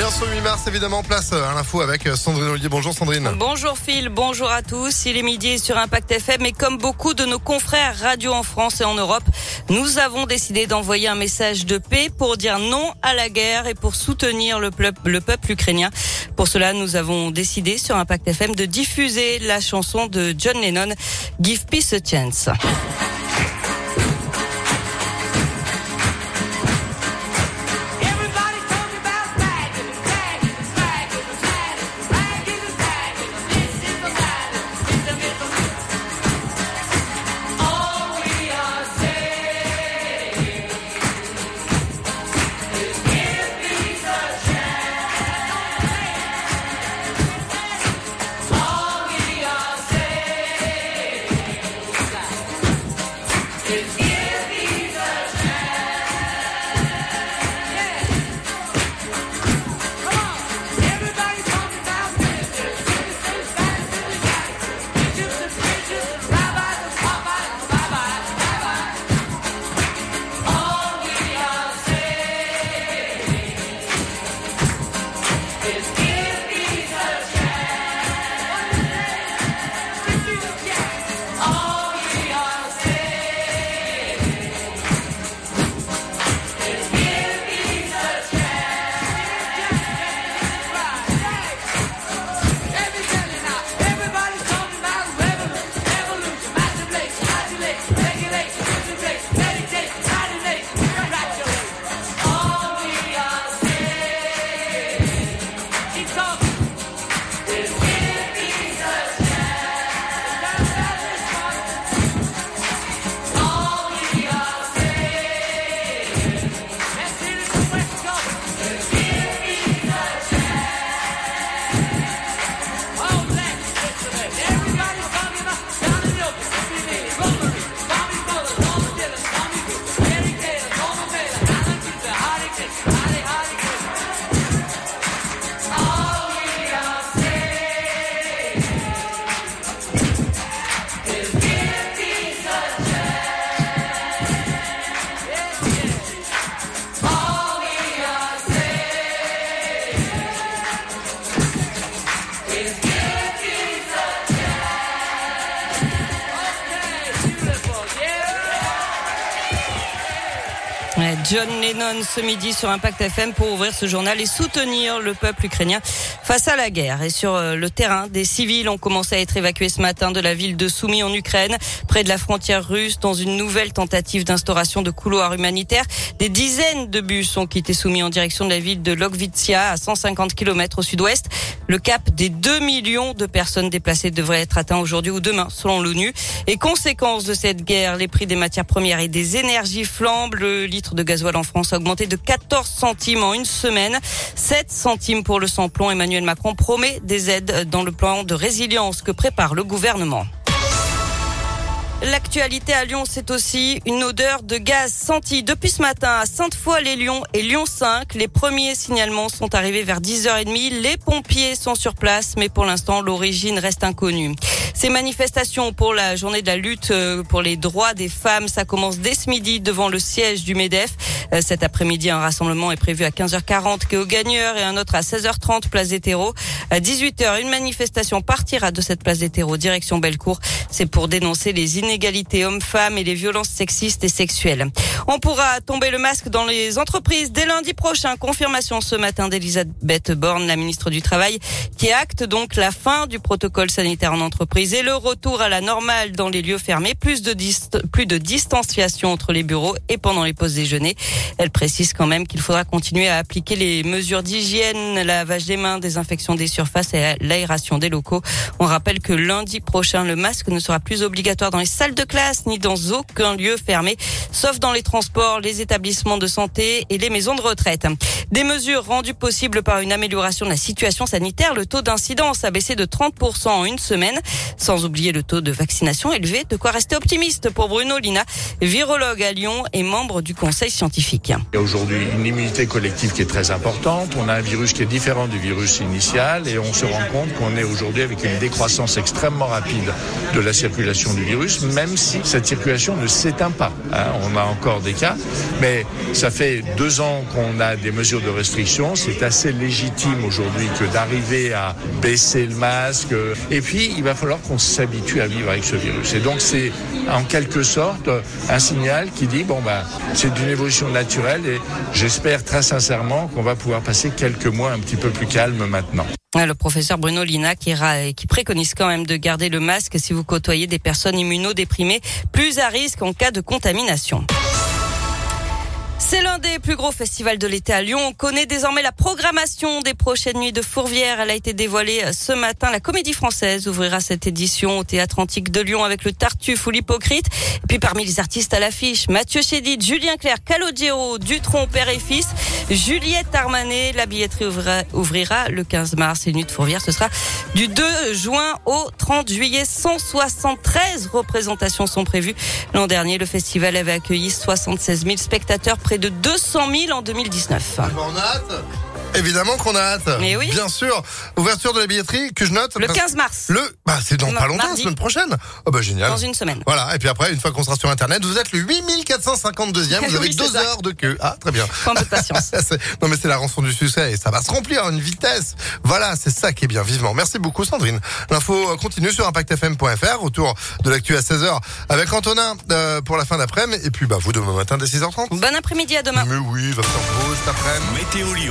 Et en ce 8 mars, évidemment, place à l'info avec Sandrine Ollier. Bonjour Sandrine. Bonjour Phil, bonjour à tous. Il est midi sur Impact FM et comme beaucoup de nos confrères radio en France et en Europe, nous avons décidé d'envoyer un message de paix pour dire non à la guerre et pour soutenir le peuple, le peuple ukrainien. Pour cela, nous avons décidé sur Impact FM de diffuser la chanson de John Lennon, Give Peace a Chance. John Lennon ce midi sur Impact FM pour ouvrir ce journal et soutenir le peuple ukrainien face à la guerre. Et sur euh, le terrain, des civils ont commencé à être évacués ce matin de la ville de Soumy en Ukraine, près de la frontière russe, dans une nouvelle tentative d'instauration de couloirs humanitaires. Des dizaines de bus ont quitté Soumy en direction de la ville de Lokvitsia, à 150 km au sud-ouest. Le cap des 2 millions de personnes déplacées devrait être atteint aujourd'hui ou demain, selon l'ONU. Et conséquence de cette guerre, les prix des matières premières et des énergies flambent. Le litre de gasoil en France a augmenté de 14 centimes en une semaine. 7 centimes pour le samplon. Emmanuel Macron promet des aides dans le plan de résilience que prépare le gouvernement. L'actualité à Lyon, c'est aussi une odeur de gaz sentie depuis ce matin à Sainte-Foy-les-Lyons et Lyon 5. Les premiers signalements sont arrivés vers 10h30. Les pompiers sont sur place, mais pour l'instant, l'origine reste inconnue. Ces manifestations pour la journée de la lutte euh, pour les droits des femmes, ça commence dès ce midi devant le siège du MEDEF. Euh, Cet après-midi, un rassemblement est prévu à 15h40 quai aux Gagneurs et un autre à 16h30 place des terreaux. À 18h, une manifestation partira de cette place des terreaux direction Bellecour. C'est pour dénoncer les inégalités hommes-femmes et les violences sexistes et sexuelles. On pourra tomber le masque dans les entreprises dès lundi prochain. Confirmation ce matin d'Elisabeth Borne, la ministre du Travail, qui acte donc la fin du protocole sanitaire en entreprise et le retour à la normale dans les lieux fermés. Plus de, plus de distanciation entre les bureaux et pendant les pauses déjeuner. Elle précise quand même qu'il faudra continuer à appliquer les mesures d'hygiène, lavage des mains, désinfection des surfaces et l'aération des locaux. On rappelle que lundi prochain, le masque ne sera plus obligatoire dans les salles de classe ni dans aucun lieu fermé, sauf dans les transports, les établissements de santé et les maisons de retraite. Des mesures rendues possibles par une amélioration de la situation sanitaire. Le taux d'incidence a baissé de 30% en une semaine, sans oublier le taux de vaccination élevé. De quoi rester optimiste pour Bruno Lina, virologue à Lyon et membre du conseil scientifique. Il y a aujourd'hui une immunité collective qui est très importante. On a un virus qui est différent du virus initial et on se rend compte qu'on est aujourd'hui avec une décroissance extrêmement rapide de la circulation du virus, même si cette circulation ne s'éteint pas. hein. on a encore des cas, mais ça fait deux ans qu'on a des mesures de restriction. C'est assez légitime aujourd'hui que d'arriver à baisser le masque. Et puis, il va falloir qu'on s'habitue à vivre avec ce virus. Et donc, c'est en quelque sorte un signal qui dit, bon, ben, c'est d'une évolution naturelle et j'espère très sincèrement qu'on va pouvoir passer quelques mois un petit peu plus calmes maintenant. Ah, Le professeur Bruno Lina qui, préconise quand même de garder le masque si vous côtoyez des personnes immunodéprimées, plus à risque en cas de contamination. C'est l'un des plus gros festivals de l'été à Lyon. On connaît désormais la programmation des prochaines nuits de Fourvière. Elle a été dévoilée ce matin. La Comédie Française ouvrira cette édition au Théâtre Antique de Lyon avec le Tartuffe ou l'Hypocrite. Et puis parmi les artistes à l'affiche, Mathieu Chédid, Julien Clerc, Calogero, Dutronc, père et fils, Juliette Armanet. La billetterie ouvrira, le 15 mars. Et Nuit de Fourvière, ce sera du 2 juin au 30 juillet. 173 représentations sont prévues. L'an dernier, le festival avait accueilli 76 000 spectateurs, de 200 000 en 2019. Évidemment qu'on a hâte. Mais oui. Bien sûr. Ouverture de la billetterie que je note. Le parce- 15 mars, Le, bah, c'est dans pas longtemps, la mardi. semaine prochaine. Oh, bah, génial. dans une semaine. Voilà. Et puis après, une fois qu'on sera sur Internet, vous êtes le 8452e. Vous avez Oui, deux ça. heures de queue. Ah, très bien. Peu de patience. C'est- non, mais c'est la rançon du succès et ça va se remplir à une vitesse. Voilà, c'est ça qui est bien, vivement. Merci beaucoup, Sandrine. L'info euh, continue sur impactfm.fr autour de l'actu à 16h avec Antonin euh, pour la fin d'après-midi. Et puis, bah, vous demain matin dès 6h30. Bon après-midi à demain. Mais oui, il va faire beau cet après-midi.